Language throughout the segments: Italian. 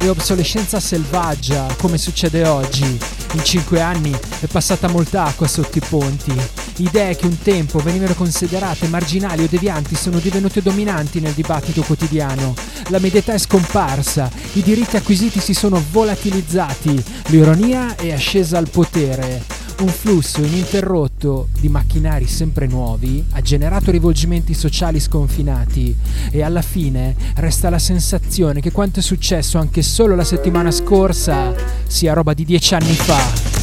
e obsolescenza selvaggia, come succede oggi. In cinque anni è passata molta acqua sotto i ponti. Idee che un tempo venivano considerate marginali o devianti sono divenute dominanti nel dibattito quotidiano. La medietà è scomparsa, i diritti acquisiti si sono volatilizzati, l'ironia è ascesa al potere un flusso ininterrotto di macchinari sempre nuovi ha generato rivolgimenti sociali sconfinati e alla fine resta la sensazione che quanto è successo anche solo la settimana scorsa sia roba di dieci anni fa.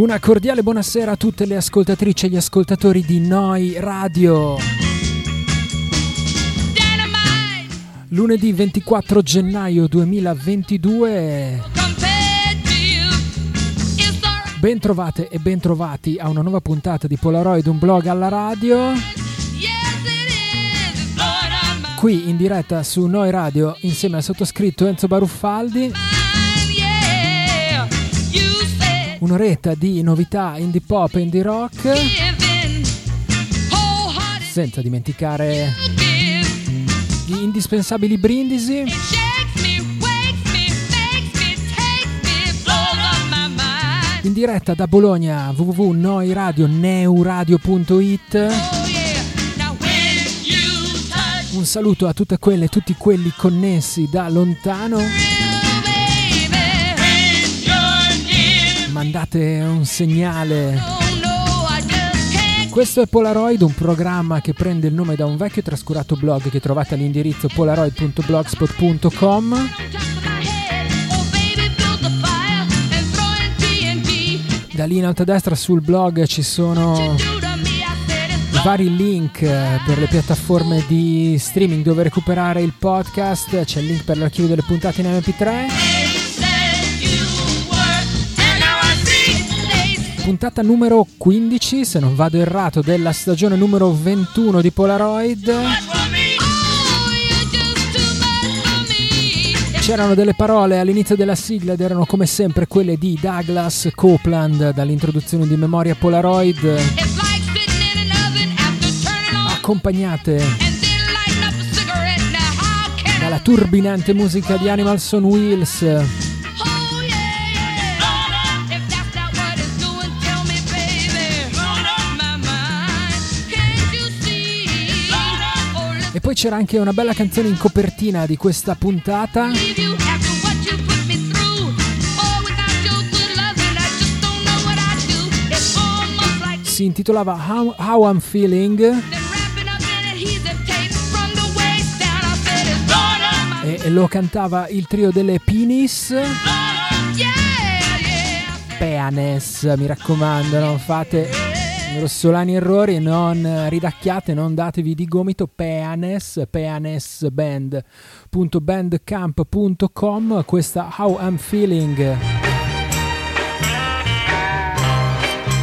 Una cordiale buonasera a tutte le ascoltatrici e gli ascoltatori di Noi Radio. Lunedì 24 gennaio 2022. Bentrovate e bentrovati a una nuova puntata di Polaroid, un blog alla radio. Qui in diretta su Noi Radio insieme al sottoscritto Enzo Baruffaldi. Un'oretta di novità indie pop e indie rock. Senza dimenticare gli indispensabili brindisi. In diretta da Bologna www.noiradio.it Un saluto a tutte quelle e tutti quelli connessi da lontano. Mandate un segnale. Questo è Polaroid, un programma che prende il nome da un vecchio trascurato blog che trovate all'indirizzo polaroid.blogspot.com. Da lì in alto a destra sul blog ci sono vari link per le piattaforme di streaming dove recuperare il podcast, c'è il link per l'archivio delle puntate in MP3. Puntata numero 15, se non vado errato, della stagione numero 21 di Polaroid. C'erano delle parole all'inizio della sigla ed erano come sempre quelle di Douglas Copeland dall'introduzione di Memoria Polaroid, accompagnate dalla turbinante musica di Animals on Wheels. E poi c'era anche una bella canzone in copertina di questa puntata. Si intitolava How, How I'm Feeling e, lo cantava il trio delle Pinis. Peanes, mi raccomando, non fate grossolani errori, non ridacchiate, non datevi di gomito. Peanes, peanesband.bandcamp.com, questa How I'm Feeling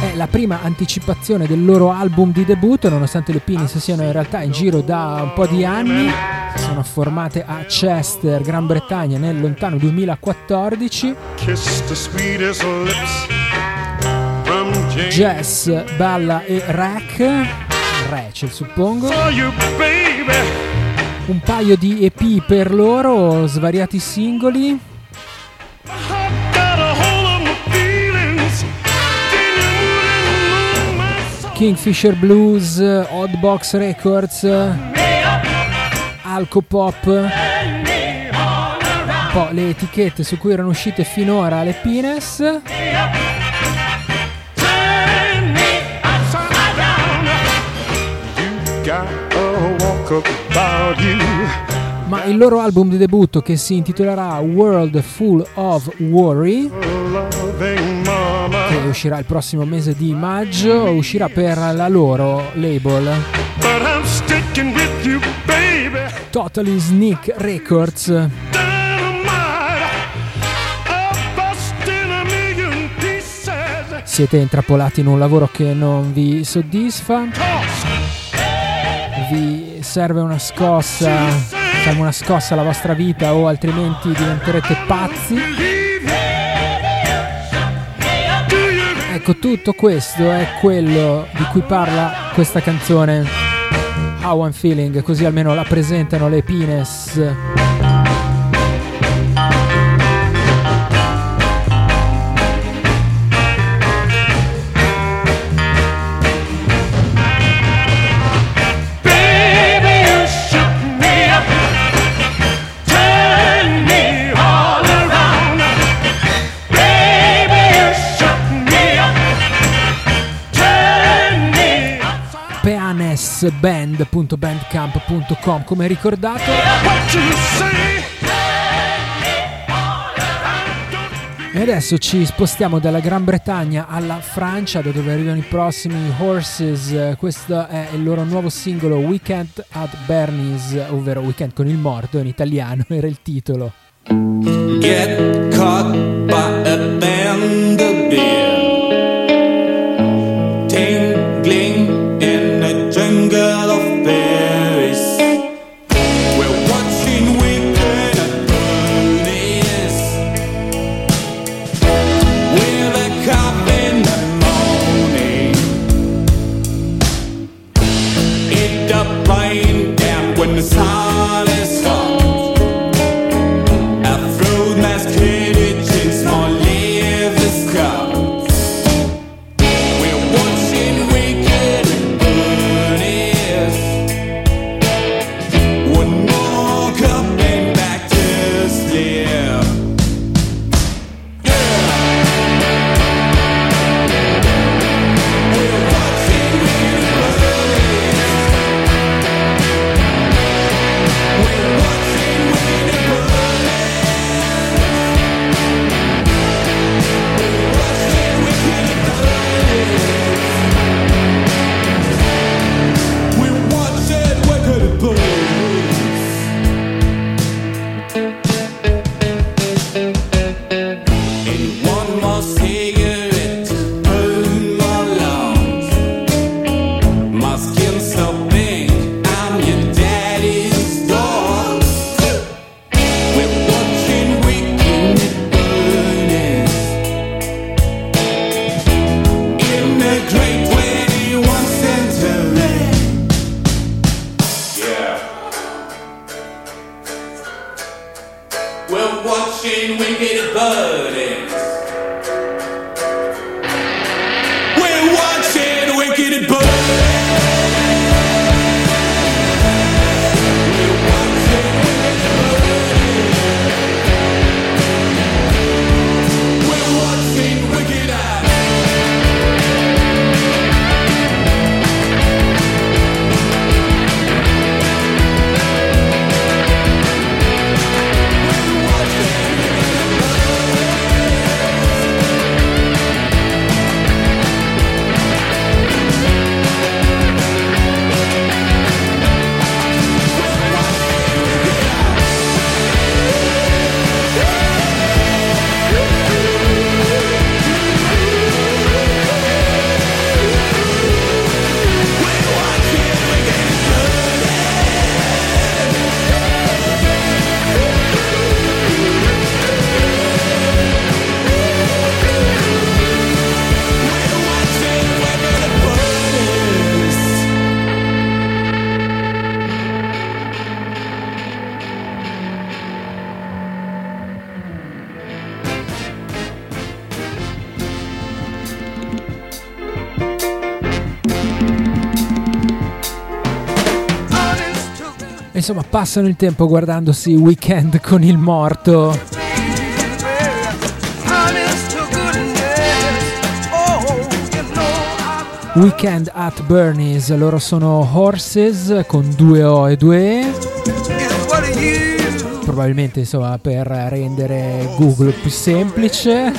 è la prima anticipazione del loro album di debutto, nonostante le Pinis siano in realtà in giro da un po' di anni, si sono formate a Chester, Gran Bretagna nel lontano 2014. Jazz, Balla e Rack, Rachel suppongo. Un paio di EP per loro, svariati singoli. Kingfisher Blues, Oddbox Records, Alco Pop, un po' le etichette su cui erano uscite finora le Pines. Ma il loro album di debutto che si intitolerà World Full of Worry che uscirà il prossimo mese di maggio, uscirà per la loro label. Totally Sneak Records. Siete intrappolati in un lavoro che non vi soddisfa? Vi serve una scossa, serve una scossa alla vostra vita o altrimenti diventerete pazzi? Ecco, tutto questo è quello di cui parla questa canzone How I'm Feeling, così almeno la presentano le Pines. band.bandcamp.com come ricordato E adesso ci spostiamo dalla Gran Bretagna alla Francia, da dove arrivano i prossimi Horses. Questo è il loro nuovo singolo Weekend at Bernie's, ovvero Weekend con il morto in italiano, era il titolo. Get caught passano il tempo guardandosi Weekend con il morto. Weekend at Bernie's, loro sono Horses con due O e due E. Probabilmente insomma per rendere Google più semplice.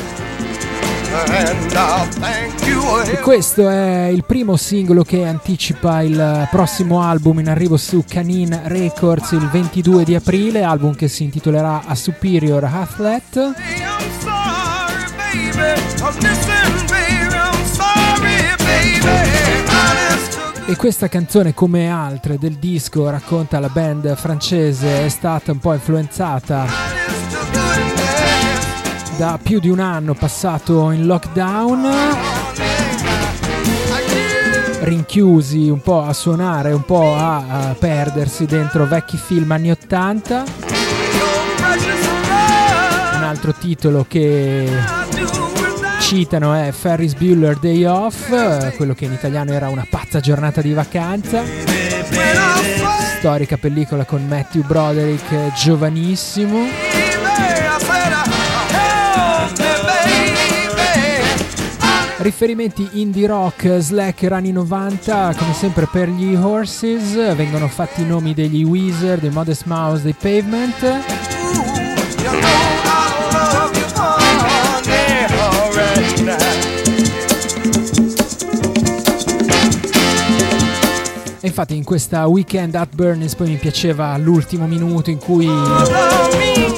E questo è il primo singolo che anticipa il prossimo album in arrivo su Canine Records il 22 di aprile, album che si intitolerà A Superior Athlete. E questa canzone, come altre del disco, racconta la band francese, è stata un po' influenzata da più di un anno passato in lockdown, rinchiusi un po' a suonare, un po' a, a perdersi dentro vecchi film anni 80. Un altro titolo che citano è Ferris Bueller Day Off, quello che in italiano era una pazza giornata di vacanza. Storica pellicola con Matthew Broderick giovanissimo. Riferimenti indie rock, slack, anni 90, come sempre per gli Horses, vengono fatti i nomi degli Weezer, dei Modest Mouse, dei Pavement. E infatti in questa weekend at Burns poi mi piaceva l'ultimo minuto in cui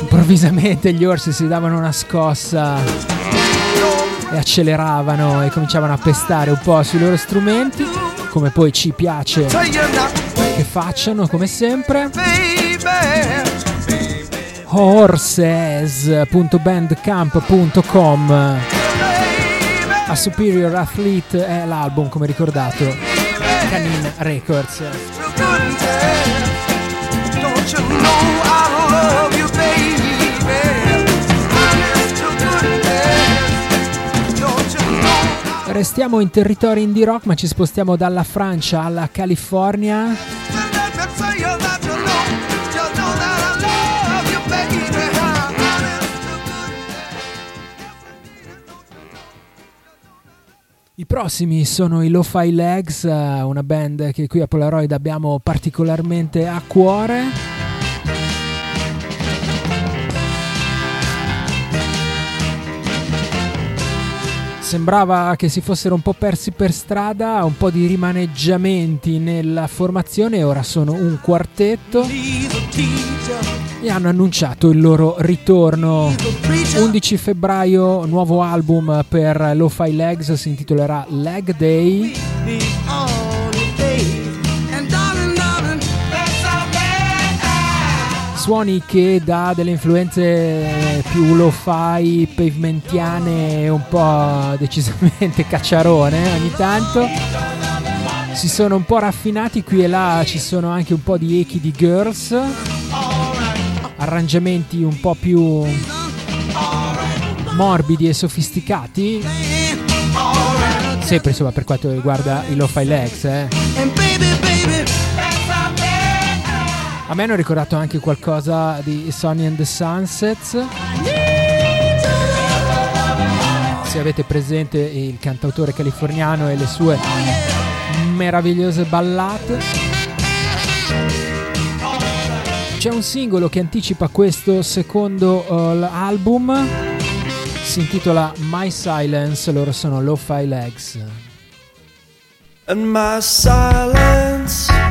improvvisamente gli orsi si davano una scossa e acceleravano e cominciavano a pestare un po' sui loro strumenti, come poi ci piace che facciano come sempre. horses.bandcamp.com A Superior Athlete è l'album come ricordato Canin Records Restiamo in territorio indie rock ma ci spostiamo dalla Francia alla California I prossimi sono i Lo-Fi Legs, eh, una band che qui a Polaroid abbiamo particolarmente a cuore. Sembrava che si fossero un po' persi per strada, un po' di rimaneggiamenti nella formazione, ora sono un quartetto e hanno annunciato il loro ritorno. 11 febbraio, nuovo album per Lo-Fi Legs, si intitolerà Leg Day. Suoni che dà delle influenze più lo-fi, pavementiane, un po' decisamente cacciarone ogni tanto. Si sono un po' raffinati qui e là, ci sono anche un po' di echi di girls, arrangiamenti un po' più morbidi e sofisticati. Sempre insomma per quanto riguarda i lo-fi legs, eh. A me hanno ricordato anche qualcosa di Sonny and the Sunsets. Se avete presente il cantautore californiano e le sue meravigliose ballate. C'è un singolo che anticipa questo secondo uh, album. Si intitola My Silence, loro sono Lo-Fi Legs. And my silence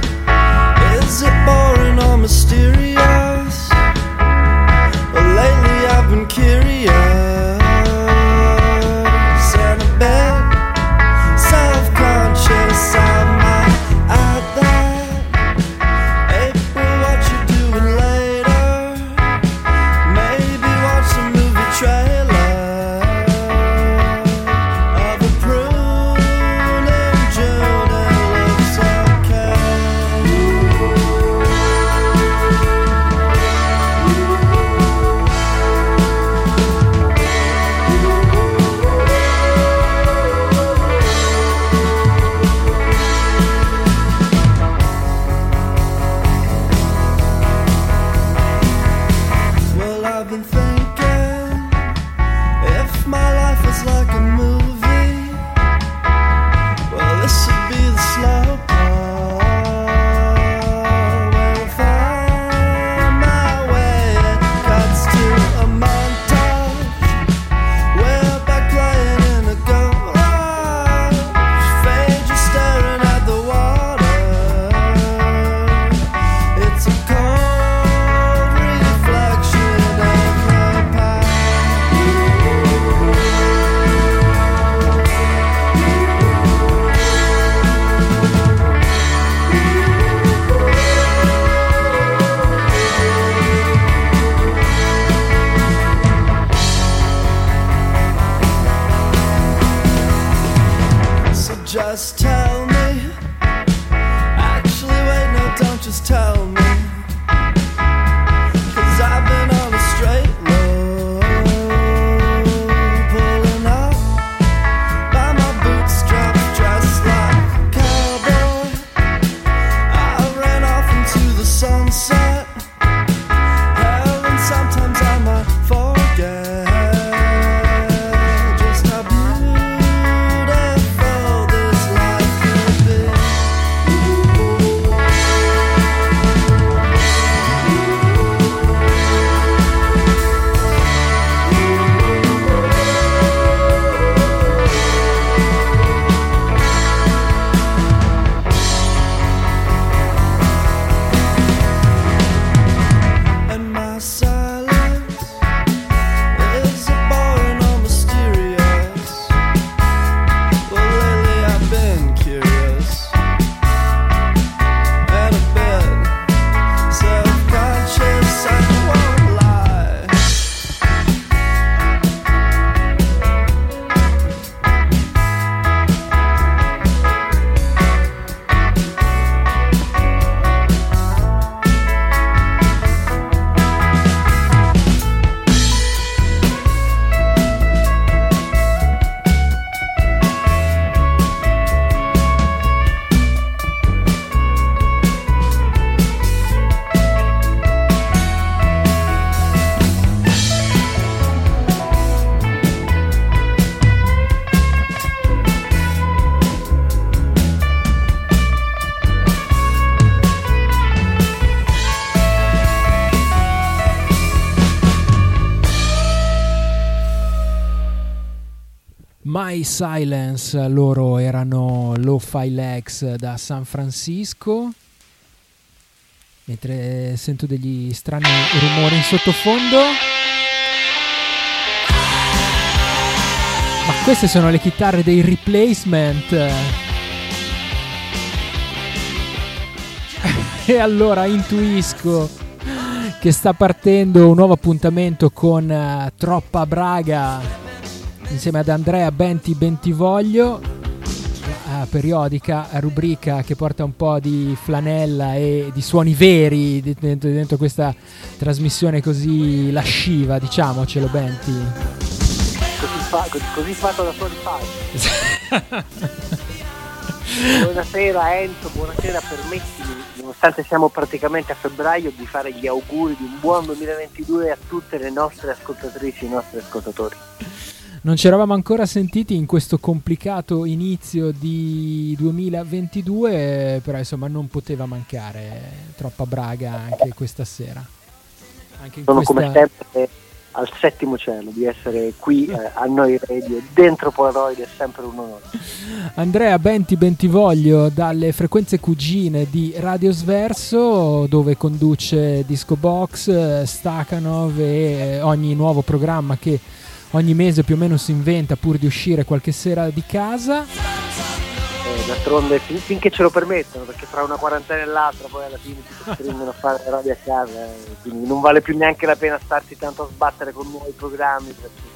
My Silence, loro erano Lo-Fi Legs da San Francisco. Mentre sento degli strani rumori in sottofondo. Ma queste sono le chitarre dei replacement. e allora intuisco che sta partendo un nuovo appuntamento con uh, Troppa Braga insieme ad Andrea Benti Bentivoglio, la periodica rubrica che porta un po' di flanella e di suoni veri dentro, dentro questa trasmissione così lasciva, diciamocelo Benti. Così, fa, così fatto da suoni falsi. buonasera Enzo, buonasera, permettimi, nonostante siamo praticamente a febbraio, di fare gli auguri di un buon 2022 a tutte le nostre ascoltatrici e i nostri ascoltatori. Non ci eravamo ancora sentiti in questo complicato inizio di 2022, però insomma non poteva mancare troppa braga anche questa sera. Anche Sono questa... come sempre al settimo cielo di essere qui eh, a Noi Radio dentro Polaroid è sempre un onore Andrea Benti Bentivoglio dalle frequenze cugine di Radio Sverso dove conduce Disco Box, Stakhanov e eh, ogni nuovo programma che ogni mese più o meno si inventa pur di uscire qualche sera di casa eh, d'altronde fin- finché ce lo permettono, perché tra una quarantena e l'altra poi alla fine ti costringono a fare radio a casa, eh, quindi non vale più neanche la pena starsi tanto a sbattere con nuovi programmi. Perché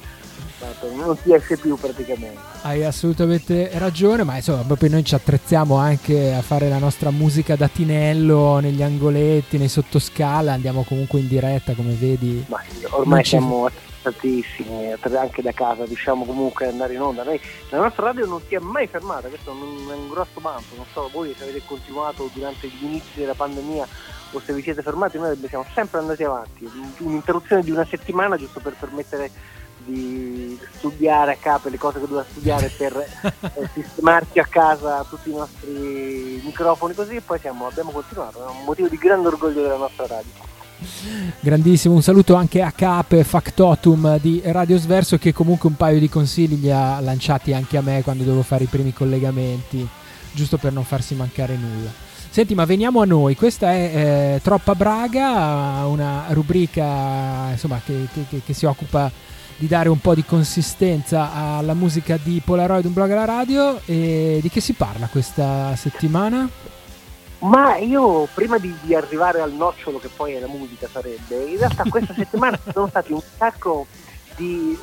non si esce più praticamente. Hai assolutamente ragione, ma insomma, proprio noi ci attrezziamo anche a fare la nostra musica da tinello negli angoletti, nei sottoscala, andiamo comunque in diretta come vedi. Ma ormai siamo tantissimi, anche da casa riusciamo comunque ad andare in onda. Noi, la nostra radio non si è mai fermata, questo è un, un grosso vanto, non so voi se avete continuato durante gli inizi della pandemia o se vi siete fermati, noi siamo sempre andati avanti, un'interruzione di una settimana giusto per permettere di studiare a capo le cose che doveva studiare per eh, sistemarci a casa tutti i nostri microfoni così e poi siamo, abbiamo continuato, è un motivo di grande orgoglio della nostra radio. Grandissimo, un saluto anche a Cape Factotum di Radio Sverso che comunque un paio di consigli li ha lanciati anche a me quando devo fare i primi collegamenti, giusto per non farsi mancare nulla. Senti, ma veniamo a noi, questa è eh, Troppa Braga, una rubrica insomma, che, che, che, si occupa di dare un po' di consistenza alla musica di Polaroid, un blog alla radio. E di che si parla questa settimana? Ma io prima di, di, arrivare al nocciolo che poi è la musica sarebbe, in realtà questa settimana ci sono stati un sacco di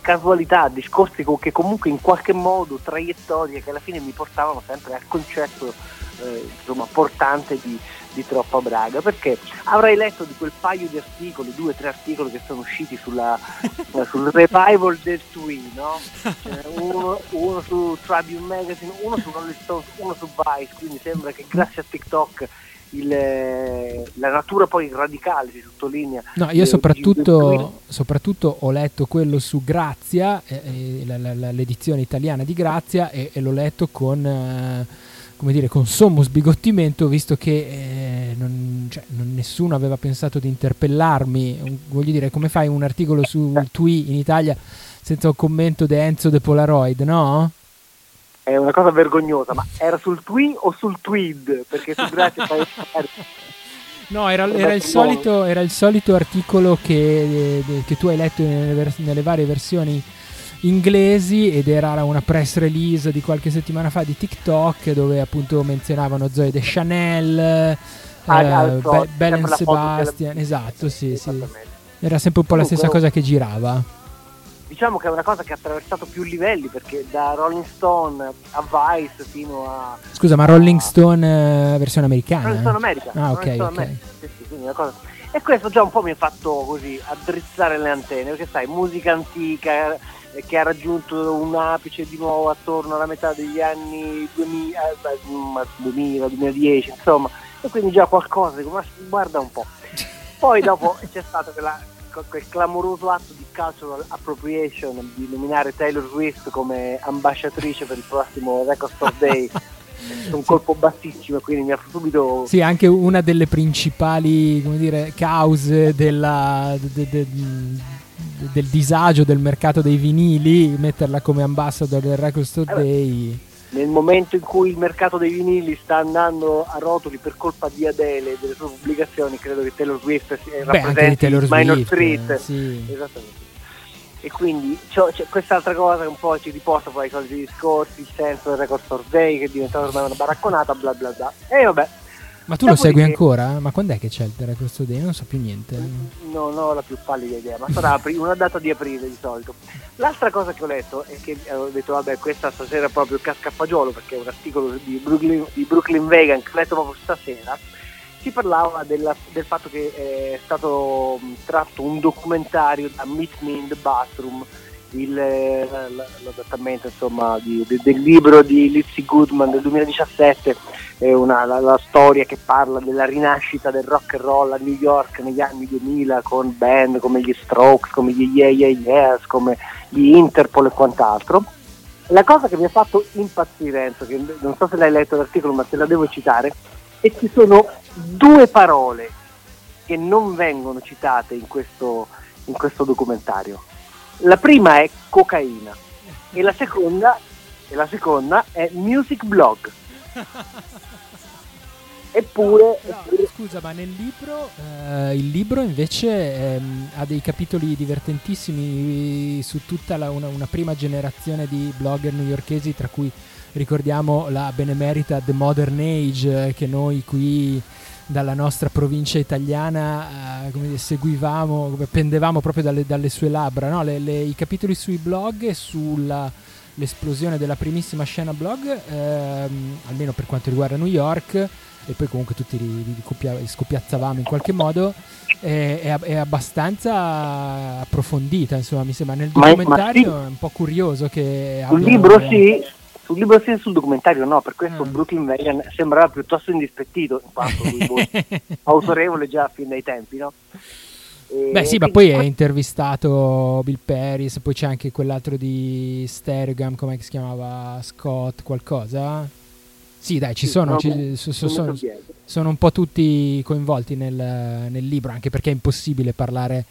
casualità, discorsi che comunque in qualche modo, traiettorie che alla fine mi portavano sempre al concetto eh, insomma, portante di, di Troppa Braga, perché avrai letto di quel paio di articoli, due o tre articoli che sono usciti sulla, sul revival del Twee, no? Cioè, uno, uno, su Tribune Magazine, uno su Rolling Stones, uno su Vice, quindi sembra che grazie a TikTok il, la natura poi radicale si sottolinea. No, io soprattutto, soprattutto ho letto quello su Grazia, eh, la, la, la, l'edizione italiana di Grazia, e, e l'ho letto con... Eh, come dire, con sommo sbigottimento, visto che eh, non, cioè, non nessuno aveva pensato di interpellarmi. Voglio dire, come fai un articolo sul TWI in Italia senza un commento di Enzo De Polaroid, no? È una cosa vergognosa, ma era sul TWI o sul Tweed? Perché Grazia fai No, era, era, il solito, era, il solito, articolo che, eh, che tu hai letto nelle, nelle varie versioni inglesi ed era una press release di qualche settimana fa di TikTok dove appunto menzionavano Zoe de Chanel, ah, eh, Be- Belen Sebastian, esatto, sì, sì. Era sempre un po' la stessa cosa che girava. Diciamo che è una cosa che ha attraversato più livelli perché da Rolling Stone a Vice fino a... Scusa, ma Rolling Stone eh, versione americana? Rolling Stone America. Ah, ok, ok. America. Sì, sì, cosa... E questo già un po' mi ha fatto così, addrizzare le antenne, perché sai, musica antica, che ha raggiunto un apice di nuovo attorno alla metà degli anni 2000, 2000 2010, insomma, e quindi già qualcosa, dico, ma guarda un po'. Poi dopo c'è stato quella, quel clamoroso atto di cultural appropriation di nominare Taylor Swift come ambasciatrice per il prossimo Record Store Day. un colpo bassissimo quindi mi ha subito sì anche una delle principali come dire cause della de, de, de, del disagio del mercato dei vinili, metterla come ambassador del Record Store Eh. Day. Nel momento in cui il mercato dei vinili sta andando a rotoli per colpa di Adele e delle sue pubblicazioni, credo che Taylor Swift Beh, rappresenti Taylor Minor. Street. eh, sì. Esattamente. E quindi c'è quest'altra cosa che un po' ci riporta poi ai soliti discorsi, il senso del record survey che è diventato ormai una baracconata, bla bla bla. E vabbè, Ma tu lo Dopodiché- segui ancora? Ma quando è che c'è il Store Day? Non so più niente. non ho la più pallida idea, ma sarà apri- una data di aprile di solito. L'altra cosa che ho letto è che eh, ho detto vabbè questa stasera proprio casca fagiolo perché è un articolo di Brooklyn, di Brooklyn Vegan che ho letto proprio stasera si parlava della- del fatto che è stato tratto un documentario da Meet Me in the Bathroom il, eh, l'adattamento insomma di- de- del libro di Lizzie Goodman del 2017 è una, la, la storia che parla della rinascita del rock and roll a New York negli anni 2000 con band come gli Strokes, come gli Yeah Yeah Yeahs, come gli Interpol e quant'altro. La cosa che mi ha fatto impazzire, Enzo, che non so se l'hai letto l'articolo ma te la devo citare, è che ci sono due parole che non vengono citate in questo, in questo documentario. La prima è cocaina e la seconda, e la seconda è music blog. Eppure, No, eppure- scusa, ma nel libro, eh, il libro invece ehm, ha dei capitoli divertentissimi su tutta la- una, una prima generazione di blogger newyorkesi, tra cui ricordiamo la benemerita The Modern Age, eh, che noi qui dalla nostra provincia italiana eh, come seguivamo, pendevamo proprio dalle, dalle sue labbra. no? Le- le- I capitoli sui blog e sull'esplosione della primissima scena blog, ehm, almeno per quanto riguarda New York, e poi comunque tutti li, li coppia- li scoppiazzavamo in qualche modo, è, è- è abbastanza approfondita, insomma, mi sembra. Nel Ma- ma documentario sì. è un po' curioso che... abbia- libro sì, sul libro sì e sul documentario no, per questo Ah. Brooklyn Vegan sembrava piuttosto indispettito, in quanto lui boh, autorevole già fin dai tempi, no? E Beh sì, ma poi è intervistato Bill Paris, poi c'è anche quell'altro di Stereogam, come si chiamava? Scott qualcosa? Sì, dai, ci Sì, sono, no, ci- so- so- sono, sono un po' tutti coinvolti nel, nel libro, anche perché è impossibile parlare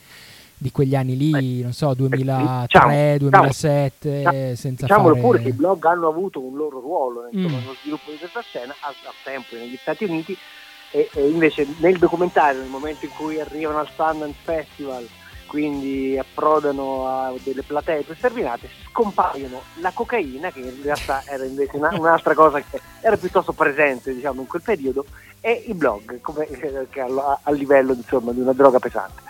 di quegli anni lì, non so, 2003, diciamo- 2007, diciamo- senza Diciamolo fare... pure che i blog hanno avuto un loro ruolo insomma, Mm. nello sviluppo di questa scena a, a tempo negli Stati Uniti e, e invece nel documentario, nel momento in cui arrivano al Sundance Festival, quindi approdano a delle platee presterminate, scompaiono la cocaina, che in realtà era invece una- un'altra cosa che era piuttosto presente diciamo, in quel periodo, e i blog, come, che a, a livello insomma, di una droga pesante.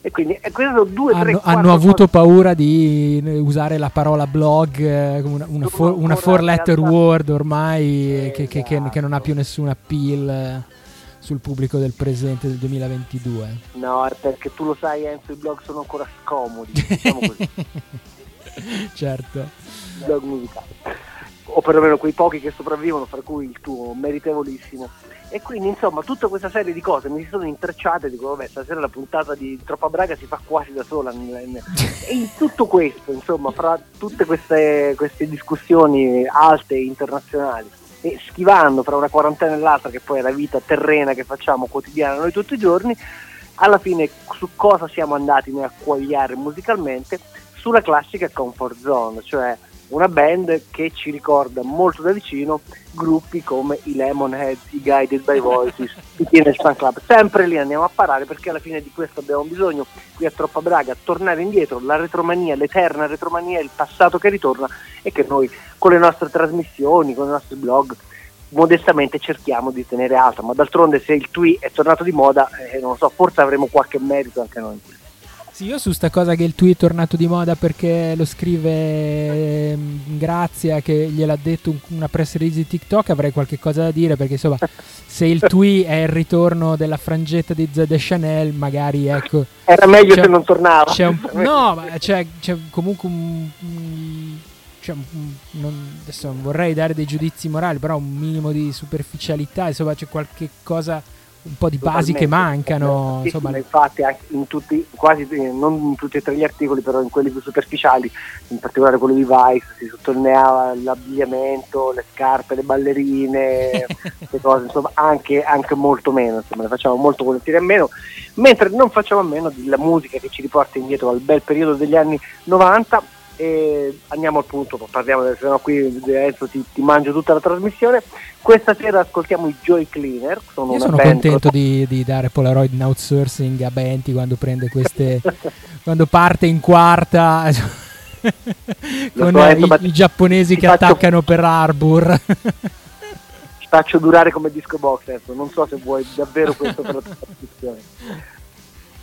E quindi e sono due, tre, hanno, quattro hanno avuto cose- paura di usare la parola blog eh, una, una, four, una four letter word ormai eh, che, che- che- che non ha Esatto. più nessun appeal eh, sul pubblico del presente del 2022. No, è perché tu lo sai Enzo, i blog sono ancora scomodi, diciamo così, certo. blog musicali. O perlomeno quei pochi che sopravvivono, fra cui il tuo, meritevolissimo. E quindi insomma tutta questa serie di cose mi si sono intrecciate dico vabbè stasera la puntata di Troppa Braga si fa quasi da sola e in tutto questo insomma fra tutte queste, queste discussioni alte e internazionali e schivando fra una quarantena e l'altra che poi è la vita terrena che facciamo quotidiana noi tutti i giorni alla fine su cosa siamo andati noi a quagliare musicalmente sulla classica comfort zone cioè una band che ci ricorda molto da vicino gruppi come i Lemonheads, i Guided by Voices, i Teenage Fan Club. Sempre lì andiamo a parare perché alla fine di questo abbiamo bisogno qui a Troppa Braga, tornare indietro, la retromania, l'eterna retromania, il passato che ritorna e che noi con le nostre trasmissioni, con i nostri blog modestamente cerchiamo di tenere alta, ma d'altronde se il Twi è tornato di moda, eh, non lo so, forse avremo qualche merito anche noi. Sì, io su sta cosa che il tweet è tornato di moda perché lo scrive ehm, Grazia che gliel'ha detto un- una press release di TikTok avrei qualche cosa da dire perché insomma se il tweet è il ritorno della frangetta di Zed Chanel magari ecco Era meglio se non tornava. un, no ma c'è, c'è comunque un, un- non, adesso non vorrei dare dei giudizi morali però un minimo di superficialità insomma c'è qualche cosa un po' di basi che mancano. Insomma. Infatti, in tutti, quasi non in tutti e tre gli articoli, però in quelli più superficiali, in particolare quello di Vice, si sottolineava l'abbigliamento, le scarpe, le ballerine, queste cose, insomma, anche, anche, molto meno, insomma, le facciamo molto volentieri a meno, mentre non facciamo a meno della musica che ci riporta indietro al bel periodo degli anni 90 e andiamo al punto, parliamo, se no qui adesso ti, ti, mangio tutta la trasmissione. Questa sera ascoltiamo i Joy Cleaner. Sono Io sono contento di, di, dare Polaroid in outsourcing a Benti quando prende queste, quando parte in quarta. con so, i, i, giapponesi che faccio, attaccano per Arbor. Ti faccio durare come disco box, ecco. non so se vuoi davvero questo per la trasmissione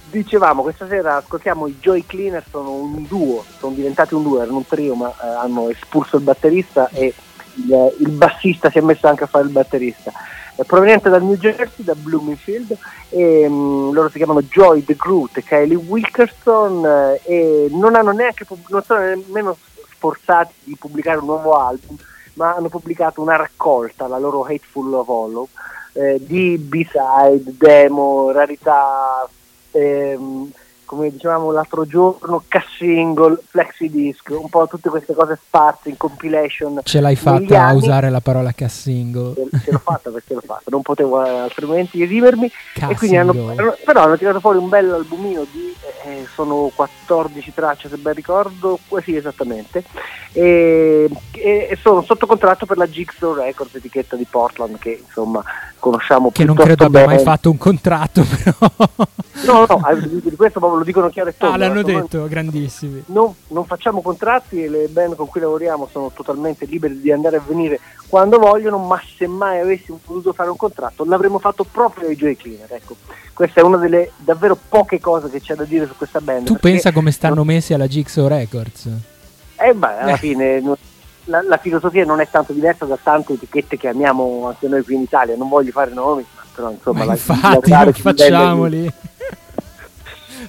dicevamo, questa sera ascoltiamo i Joy Cleaner, sono un duo, sono diventati un duo, erano un trio ma eh, hanno espulso il batterista e il, il, bassista si è messo anche a fare il batterista. È proveniente dal New Jersey, da Bloomingfield, e um, loro si chiamano Joy The Groot e Kylie Wilkerson eh, e non, hanno neanche, non sono nemmeno sforzati di pubblicare un nuovo album, ma hanno pubblicato una raccolta, la loro Hateful of Hollow, eh, di B-side, demo, rarità, ehm, come dicevamo l'altro giorno, single, flexi disc, un po' tutte queste cose sparse in compilation. Ce l'hai fatta a usare la parola single? Ce l'ho fatta perché l'ho fatta, non potevo eh, altrimenti esimermi. E quindi hanno, però hanno tirato fuori un bel albumino di, eh, sono 14 tracce se ben ricordo, sì esattamente, e, e, sono sotto contratto per la Jigsaw Records, etichetta di Portland che insomma conosciamo Che non credo abbia mai fatto un contratto però. No, no, di questo proprio lo dicono chiaro e tondo. Ah, l'hanno detto, noi, grandissimi. Non, non, facciamo contratti e le band con cui lavoriamo sono totalmente libere di andare a venire quando vogliono, ma se mai avessimo potuto fare un contratto l'avremmo fatto proprio ai Joy Cleaner. Ecco, questa è una delle davvero poche cose che c'è da dire su questa band. Tu pensa come stanno non... messi alla Jigsaw Records? Eh beh, alla eh. fine... La, la, filosofia non è tanto diversa da tante etichette che amiamo anche noi qui in Italia, non voglio fare nomi, però insomma... Ma la, infatti, non facciamoli!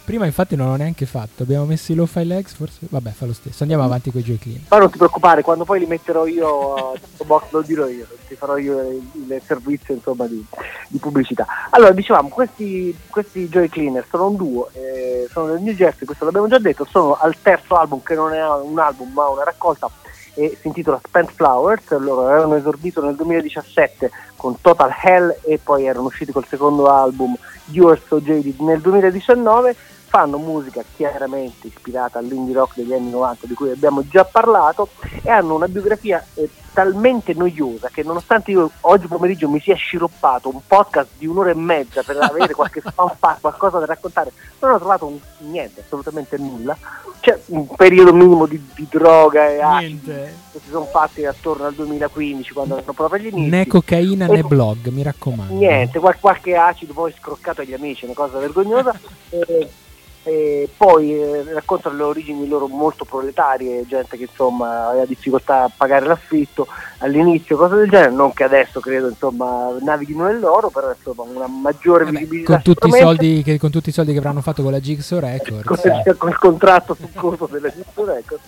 Prima infatti non l'ho neanche fatto, abbiamo messo i low-fi legs, forse... Vabbè, fa lo stesso, andiamo avanti con i giochini. Ma non ti preoccupare, quando poi li metterò io, box lo dirò io, ti farò io il, il servizio insomma, di, di, pubblicità. Allora, dicevamo, questi, questi Joy Cleaner sono un duo, eh, sono del New Jersey, questo l'abbiamo già detto, sono al terzo album che non è un album ma una raccolta e si intitola Spent Flowers, loro avevano esordito nel 2017 con Total Hell e poi erano usciti col secondo album You Are So Jaded nel 2019 fanno musica chiaramente ispirata all'indie rock degli anni 90 di cui abbiamo già parlato e hanno una biografia eh, talmente noiosa che nonostante io oggi pomeriggio mi sia sciroppato un podcast di un'ora e mezza per avere qualche fanfare, qualcosa da raccontare, non ho trovato un, niente, assolutamente nulla. C'è un periodo minimo di, di droga e acidi che si sono fatti attorno al 2015 quando erano proprio gli inizi. Né cocaina e né blog, mi raccomando. Niente, qual- qualche acido poi scroccato agli amici, una cosa vergognosa. e, e poi eh, raccontano le origini loro molto proletarie, gente che insomma aveva difficoltà a pagare l'affitto all'inizio, cose del genere, non che adesso credo insomma navighino nell'oro, però insomma una maggiore Vabbè, visibilità. Con tutti, che, con tutti, i soldi che, avranno fatto con la Jigsaw Records. con, il, con il contratto sul corso della Jigsaw Records.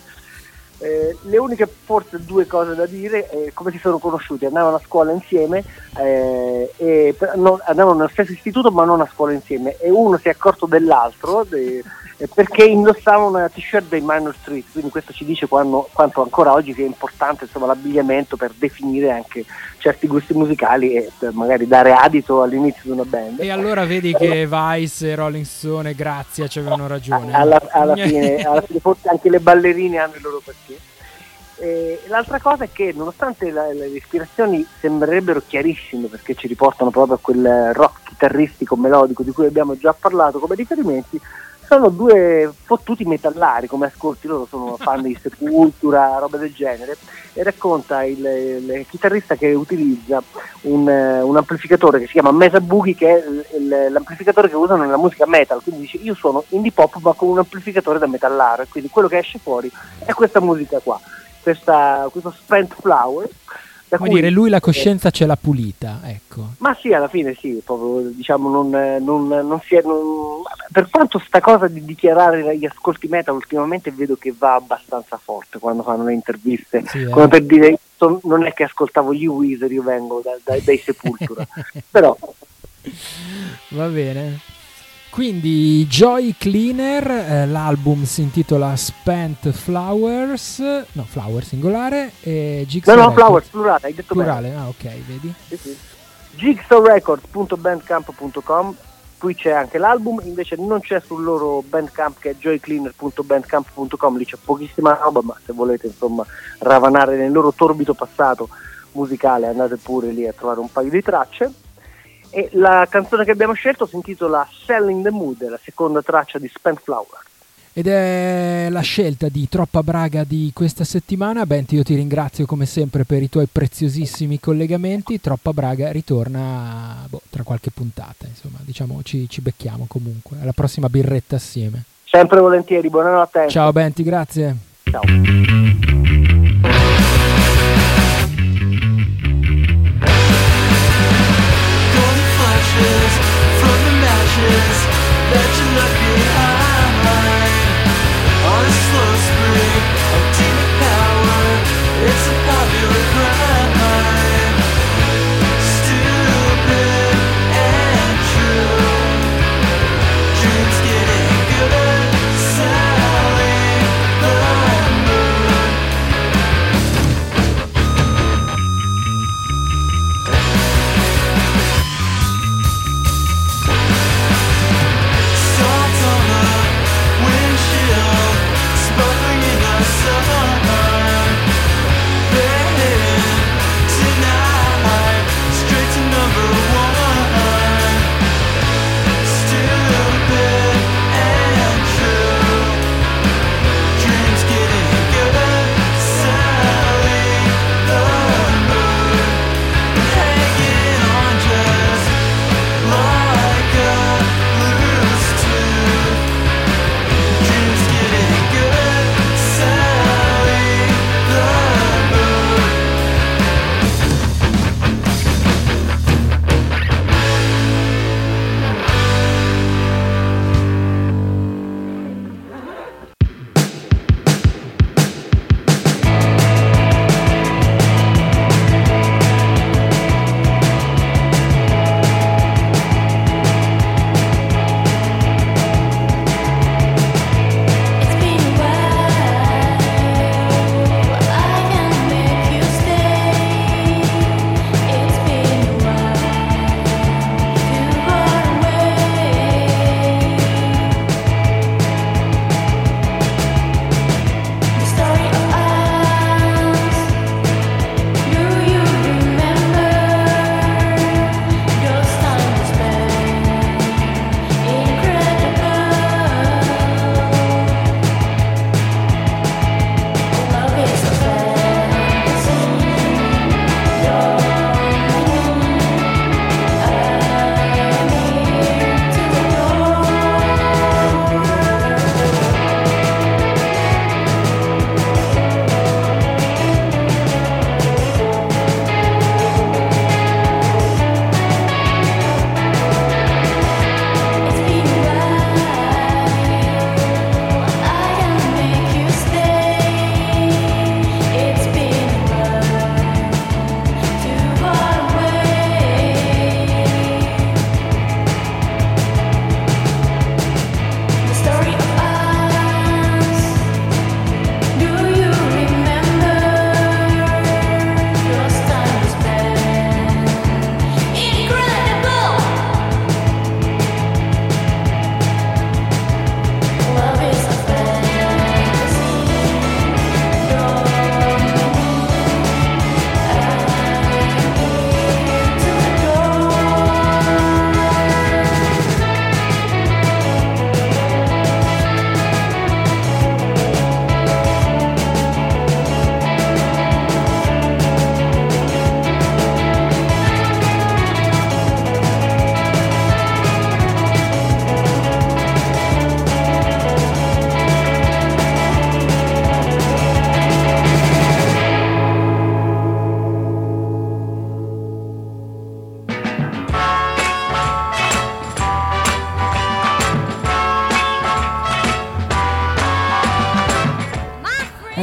Eh, le uniche forse due cose da dire eh, come si sono conosciuti. Andavano a scuola insieme eh, e, no, andavano nello stesso istituto ma non a scuola insieme. E uno si è accorto dell'altro de, perché indossava una t-shirt dei Minor Street, quindi questo ci dice quando, quanto ancora oggi sia importante insomma, l'abbigliamento per definire anche certi gusti musicali e per magari dare adito all'inizio di una band. E allora vedi che Vice e Rolling Stone e Grazia ci avevano ragione. Alla, alla, fine, alla fine forse anche le ballerine hanno il loro perché. E l'altra cosa è che nonostante la, le ispirazioni sembrerebbero chiarissime perché ci riportano proprio a quel rock chitarristico melodico di cui abbiamo già parlato come riferimenti, sono due fottuti metallari come ascolti, loro sono fan di Sepultura, roba del genere, e racconta il, il chitarrista che utilizza un, un, amplificatore che si chiama Mesa Boogie, che è il, l'amplificatore che usano nella musica metal, quindi dice io sono indie pop ma con un amplificatore da metallare, quindi quello che esce fuori è questa musica qua, questa, questo Spent Flower come cui, dire, lui la coscienza eh, ce l'ha pulita, ecco. Ma sì, alla fine sì, proprio, diciamo, non, non, non si è, non, per quanto sta cosa di dichiarare gli ascolti metal ultimamente vedo che va abbastanza forte quando fanno le interviste, sì, come eh. per dire non è che ascoltavo gli Weezer, io vengo da, da, dai Sepultura, però Va bene. Quindi Joy Cleaner, eh, l'album si intitola Spent Flowers, no, Flower singolare, e Jigsaw No, no, Records. Flowers, plurale, hai detto Plurale, ah ok, vedi? bene. Sì, sì. Jigsawrecords.bandcamp.com Qui c'è anche l'album, invece non c'è sul loro bandcamp che è joycleaner.bandcamp.com, lì c'è pochissima roba, ma se volete insomma ravanare nel loro torbido passato musicale andate pure lì a trovare un paio di tracce. E la canzone che abbiamo scelto si intitola Selling the Mood, è la seconda traccia di Spent Flower. Ed è la scelta di Troppa Braga di questa settimana. Benti, io ti ringrazio come sempre per i tuoi preziosissimi collegamenti. Troppa Braga ritorna boh, tra qualche puntata, insomma, diciamo ci, ci becchiamo comunque. Alla prossima birretta assieme. Sempre volentieri, buonanotte. Ciao Benti, grazie. Ciao.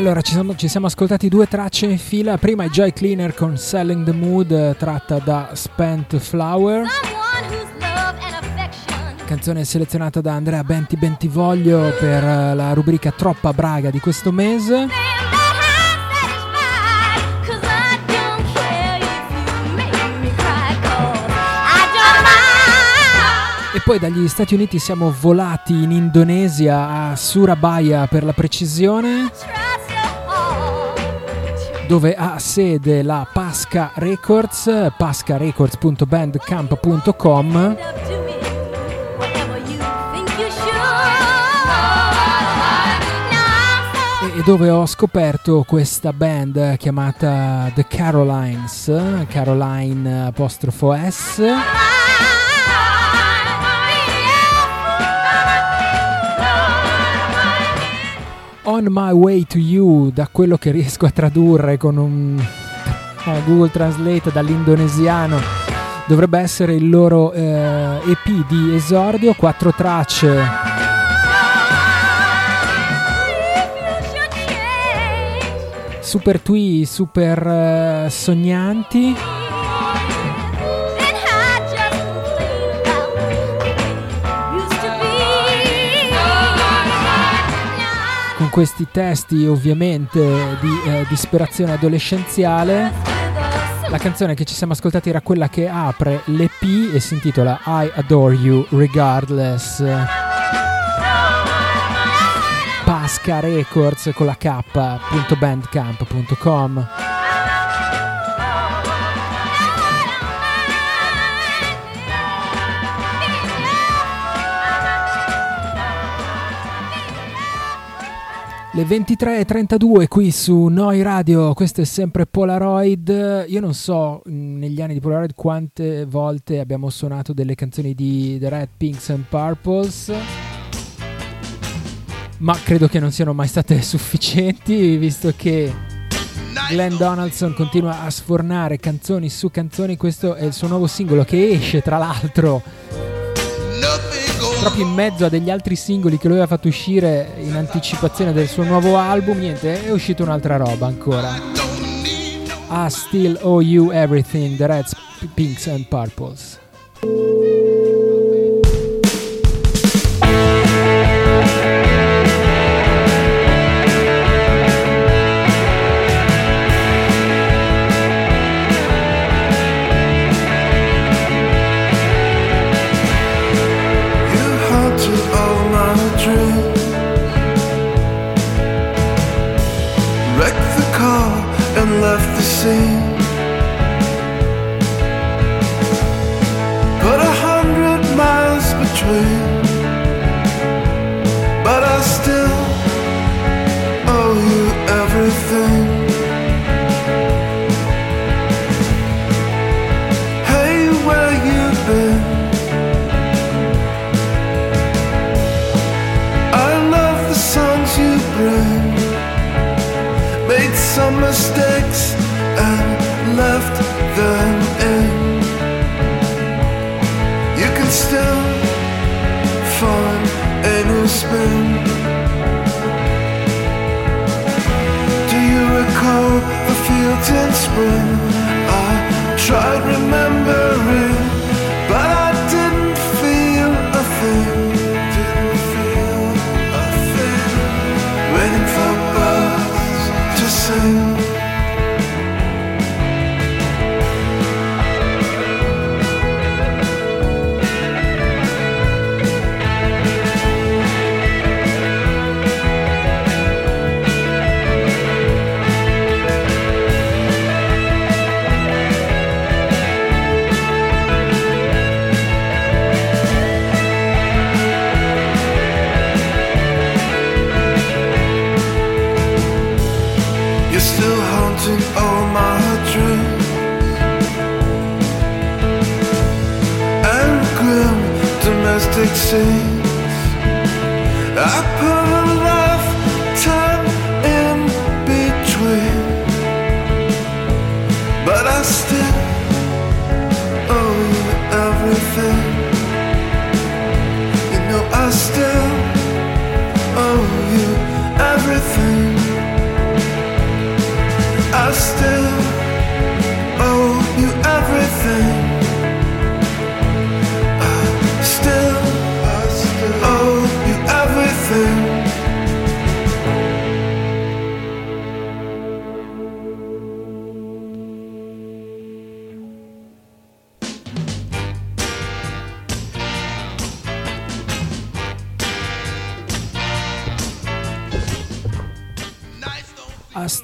Allora, ci siamo, ci siamo ascoltati due tracce in fila. Prima è Joy Cleaner con Selling the Mood, eh, tratta da Spent Flower. Canzone selezionata da Andrea Benti Bentivoglio per eh, la rubrica Troppa Braga di questo mese. E poi dagli Stati Uniti siamo volati in Indonesia, a Surabaya per la precisione, dove ha sede la Pasca Records, pascarecords.bandcamp.com e dove ho scoperto questa band chiamata The Carolines, Caroline apostrofo S. On My Way to You, da quello che riesco a tradurre con un eh, Google Translate dall'indonesiano, dovrebbe essere il loro eh, EP di esordio, quattro tracce super twee, super eh, sognanti. Questi testi ovviamente di eh, disperazione adolescenziale. La canzone che ci siamo ascoltati era quella che apre l'EP e si intitola I Adore You Regardless. Pasca Records con la k.bandcamp.com Le 23.32 qui su Noi Radio, questo è sempre Polaroid. Io non so mh, negli anni di Polaroid quante volte abbiamo suonato delle canzoni di The Red Pinks and Purples ma credo che non siano mai state sufficienti visto che Glenn Donaldson continua a sfornare canzoni su canzoni questo è il suo nuovo singolo che esce tra l'altro proprio in mezzo a degli altri singoli che lui aveva fatto uscire in anticipazione del suo nuovo album niente è uscita un'altra roba ancora. I Still Owe You Everything The Reds, Pinks and Purples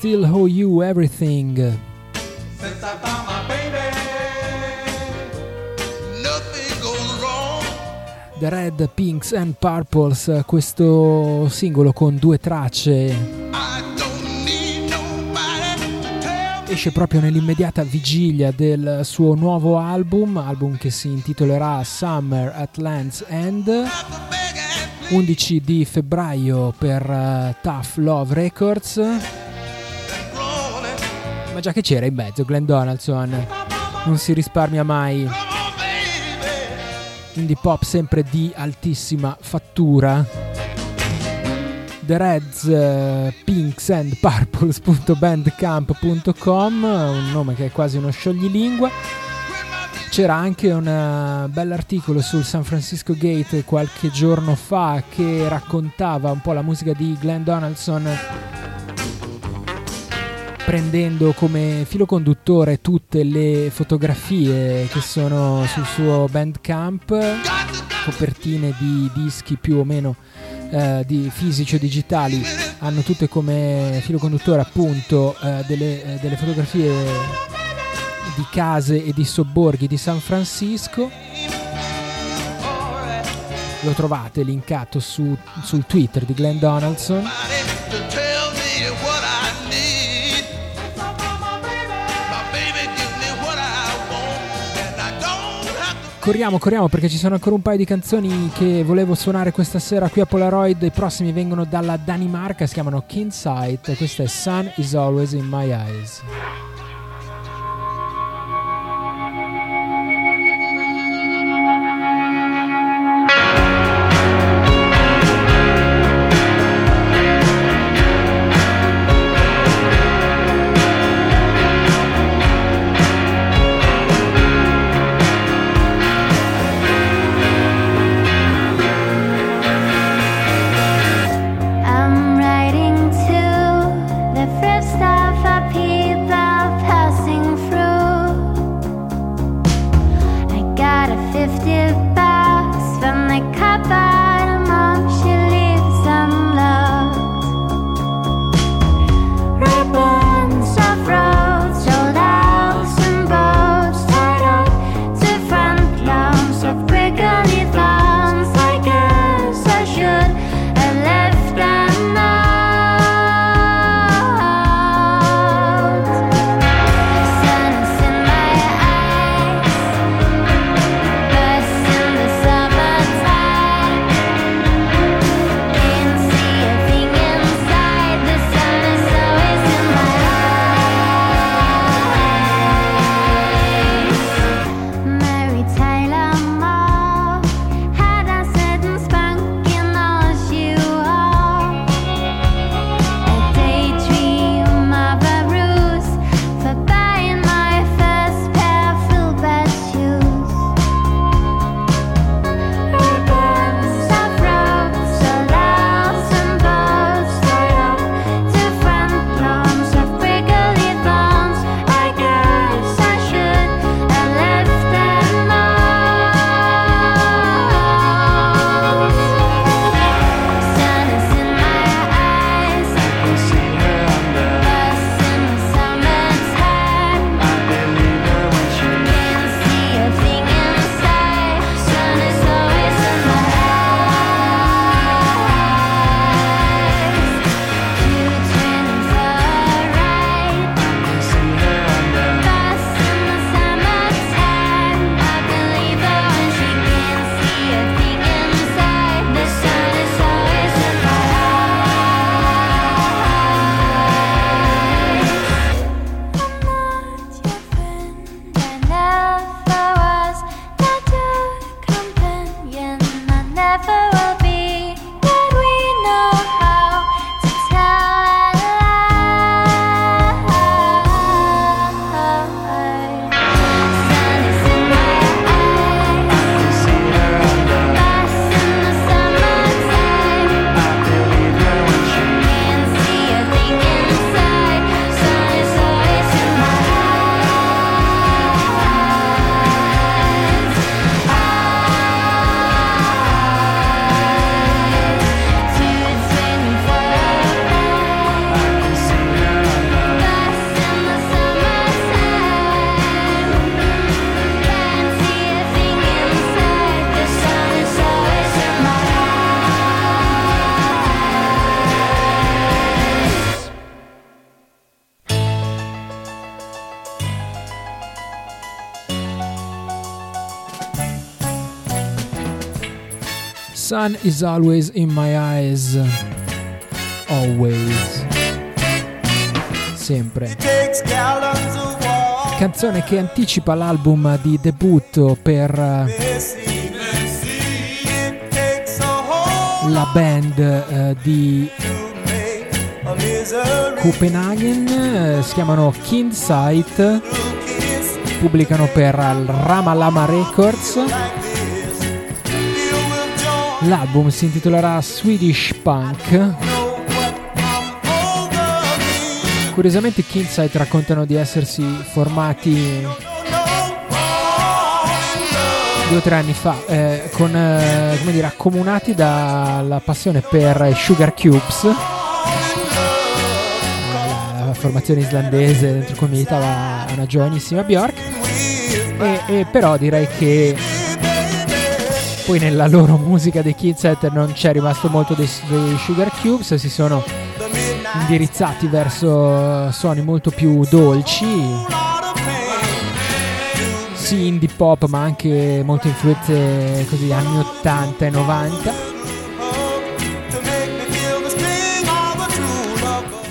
Still Owe You Everything. Since I found my baby, nothing goes wrong. The Red, Pinks and Purples, questo singolo con due tracce esce proprio nell'immediata vigilia del suo nuovo album, album che si intitolerà Summer at Land's End, to beg and please. 11 di febbraio per eh, Tough Love Records. Ma già che c'era in mezzo Glenn Donaldson, non si risparmia mai. Indie pop sempre di altissima fattura. The Reds eh, Pinks and Purples.bandcamp.com, un nome che è quasi uno scioglilingua. C'era anche un eh, bell'articolo sul San Francisco Gate qualche giorno fa che raccontava un po' la musica di Glenn Donaldson prendendo come filo conduttore tutte le fotografie che sono sul suo Bandcamp, copertine di dischi più o meno eh, di fisici o digitali, hanno tutte come filo conduttore appunto eh, delle, eh, delle fotografie di case e di sobborghi di San Francisco. Lo trovate linkato su- sul Twitter di Glenn Donaldson. Corriamo, corriamo perché ci sono ancora un paio di canzoni che volevo suonare questa sera qui a Polaroid. I prossimi vengono dalla Danimarca, si chiamano Kinsight. Questa è Sun is Always in My Eyes. Sun is always in my eyes. Always. Sempre. Canzone che anticipa l'album di debutto per eh, la band eh, di Copenaghen, eh, si chiamano Kindsight, pubblicano per il Ramalama Records. L'album si intitolerà Swedish Punk. Curiosamente i Kindsight raccontano di essersi formati due o tre anni fa, eh, con, eh, come dire, accomunati dalla passione per Sugar Cubes, la, formazione islandese dentro cui militava una giovanissima Bjork, e, e però direi che poi nella loro musica dei Kidset non c'è rimasto molto dei, dei Sugar Cubes, si sono indirizzati verso suoni molto più dolci, sì indie pop ma anche molte influenze così anni 80 e 90.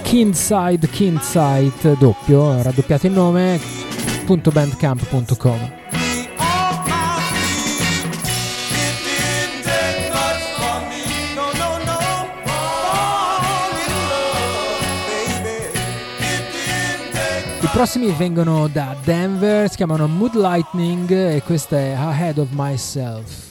Kinside, Kinside doppio, raddoppiato il nome, bandcamp.com. prossimi vengono da Denver, si chiamano Mood Lightning e questa è Ahead of Myself.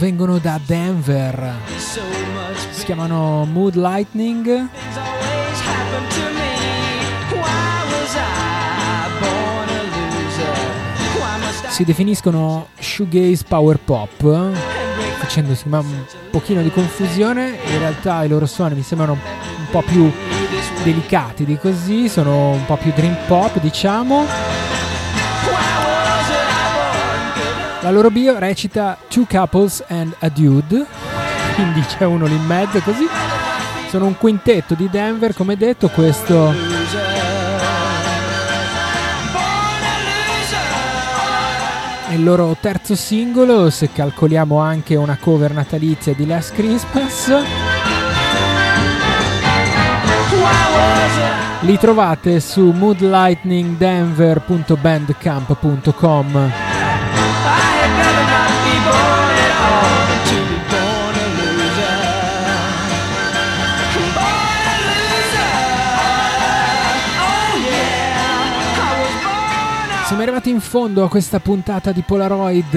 Vengono da Denver. Si chiamano Mood Lightning. Si definiscono shoegaze power pop, facendo insomma, un pochino di confusione. In realtà i loro suoni mi sembrano un po' più delicati di così, sono un po' più dream pop, diciamo. La loro bio recita Two couples and a dude, quindi c'è uno lì in mezzo così. Sono un quintetto di Denver, come detto, questo è il loro terzo singolo, se calcoliamo anche una cover natalizia di Last Christmas. Li trovate su moodlightningdenver.bandcamp.com. arrivati in fondo a questa puntata di Polaroid.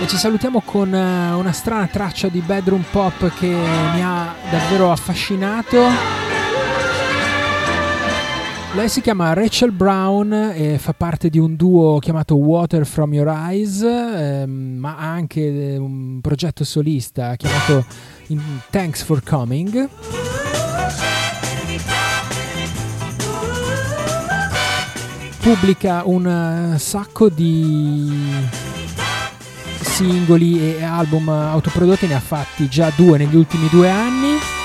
E ci salutiamo con eh, una strana traccia di bedroom pop che mi ha davvero affascinato. Lei si chiama Rachel Brown e fa parte di un duo chiamato Water From Your Eyes, ehm, ma ha anche eh, un progetto solista chiamato Thanks For Coming. Pubblica un eh, sacco di singoli e album autoprodotti, ne ha fatti già due negli ultimi due anni.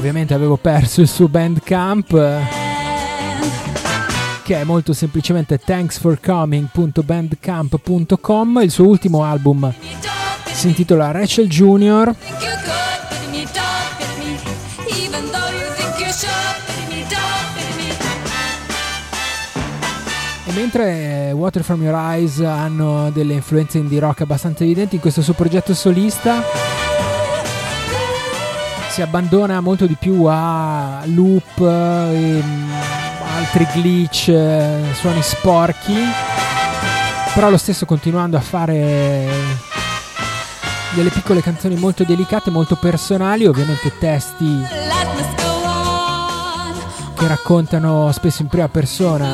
Ovviamente avevo perso il suo bandcamp eh, che è molto semplicemente thanksforcoming.bandcamp.com. Il suo ultimo album si intitola Rachel Jr. E mentre Water From Your Eyes hanno delle influenze indie rock abbastanza evidenti in questo suo progetto solista, si abbandona molto di più a loop e mm, altri glitch, eh, suoni sporchi, però lo stesso continuando a fare delle piccole canzoni molto delicate, molto personali, ovviamente testi che raccontano spesso in prima persona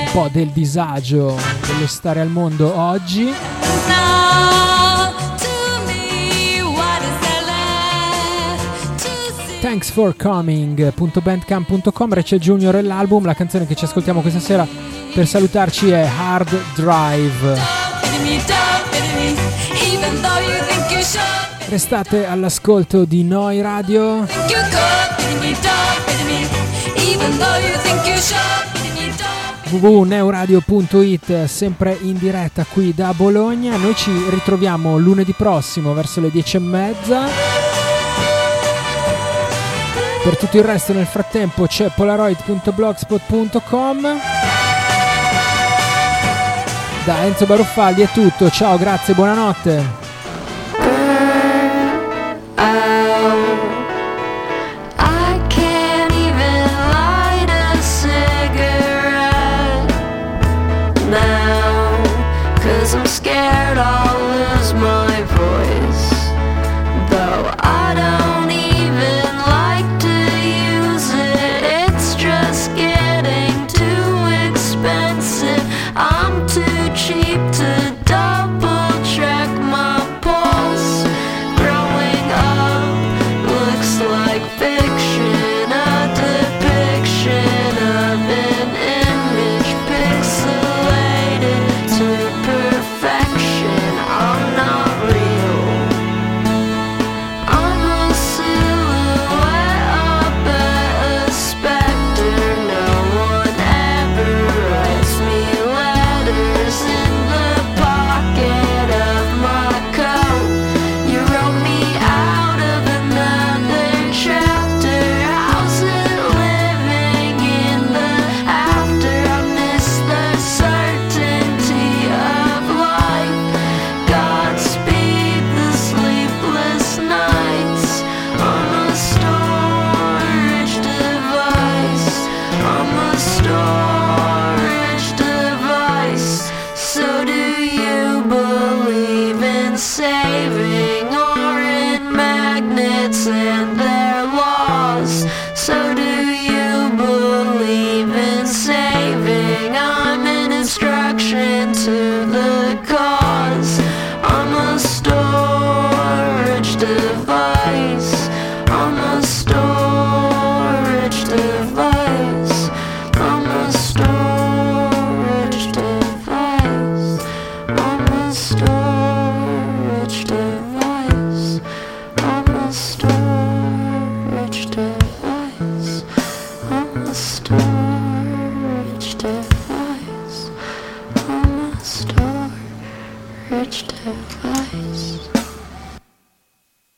un po' del disagio dello stare al mondo oggi. To see? Thanksforcoming.bandcamp.com Rachel Junior è l'album, la canzone che ci ascoltiamo questa sera per salutarci è Hard Drive. Restate all'ascolto di Noi Radio. Www.neuradio.it sempre in diretta qui da Bologna. Noi ci ritroviamo lunedì prossimo verso le 10 e mezza. Per tutto il resto nel frattempo c'è polaroid.blogspot.com. Da Enzo Baruffaldi è tutto, ciao, grazie, buonanotte.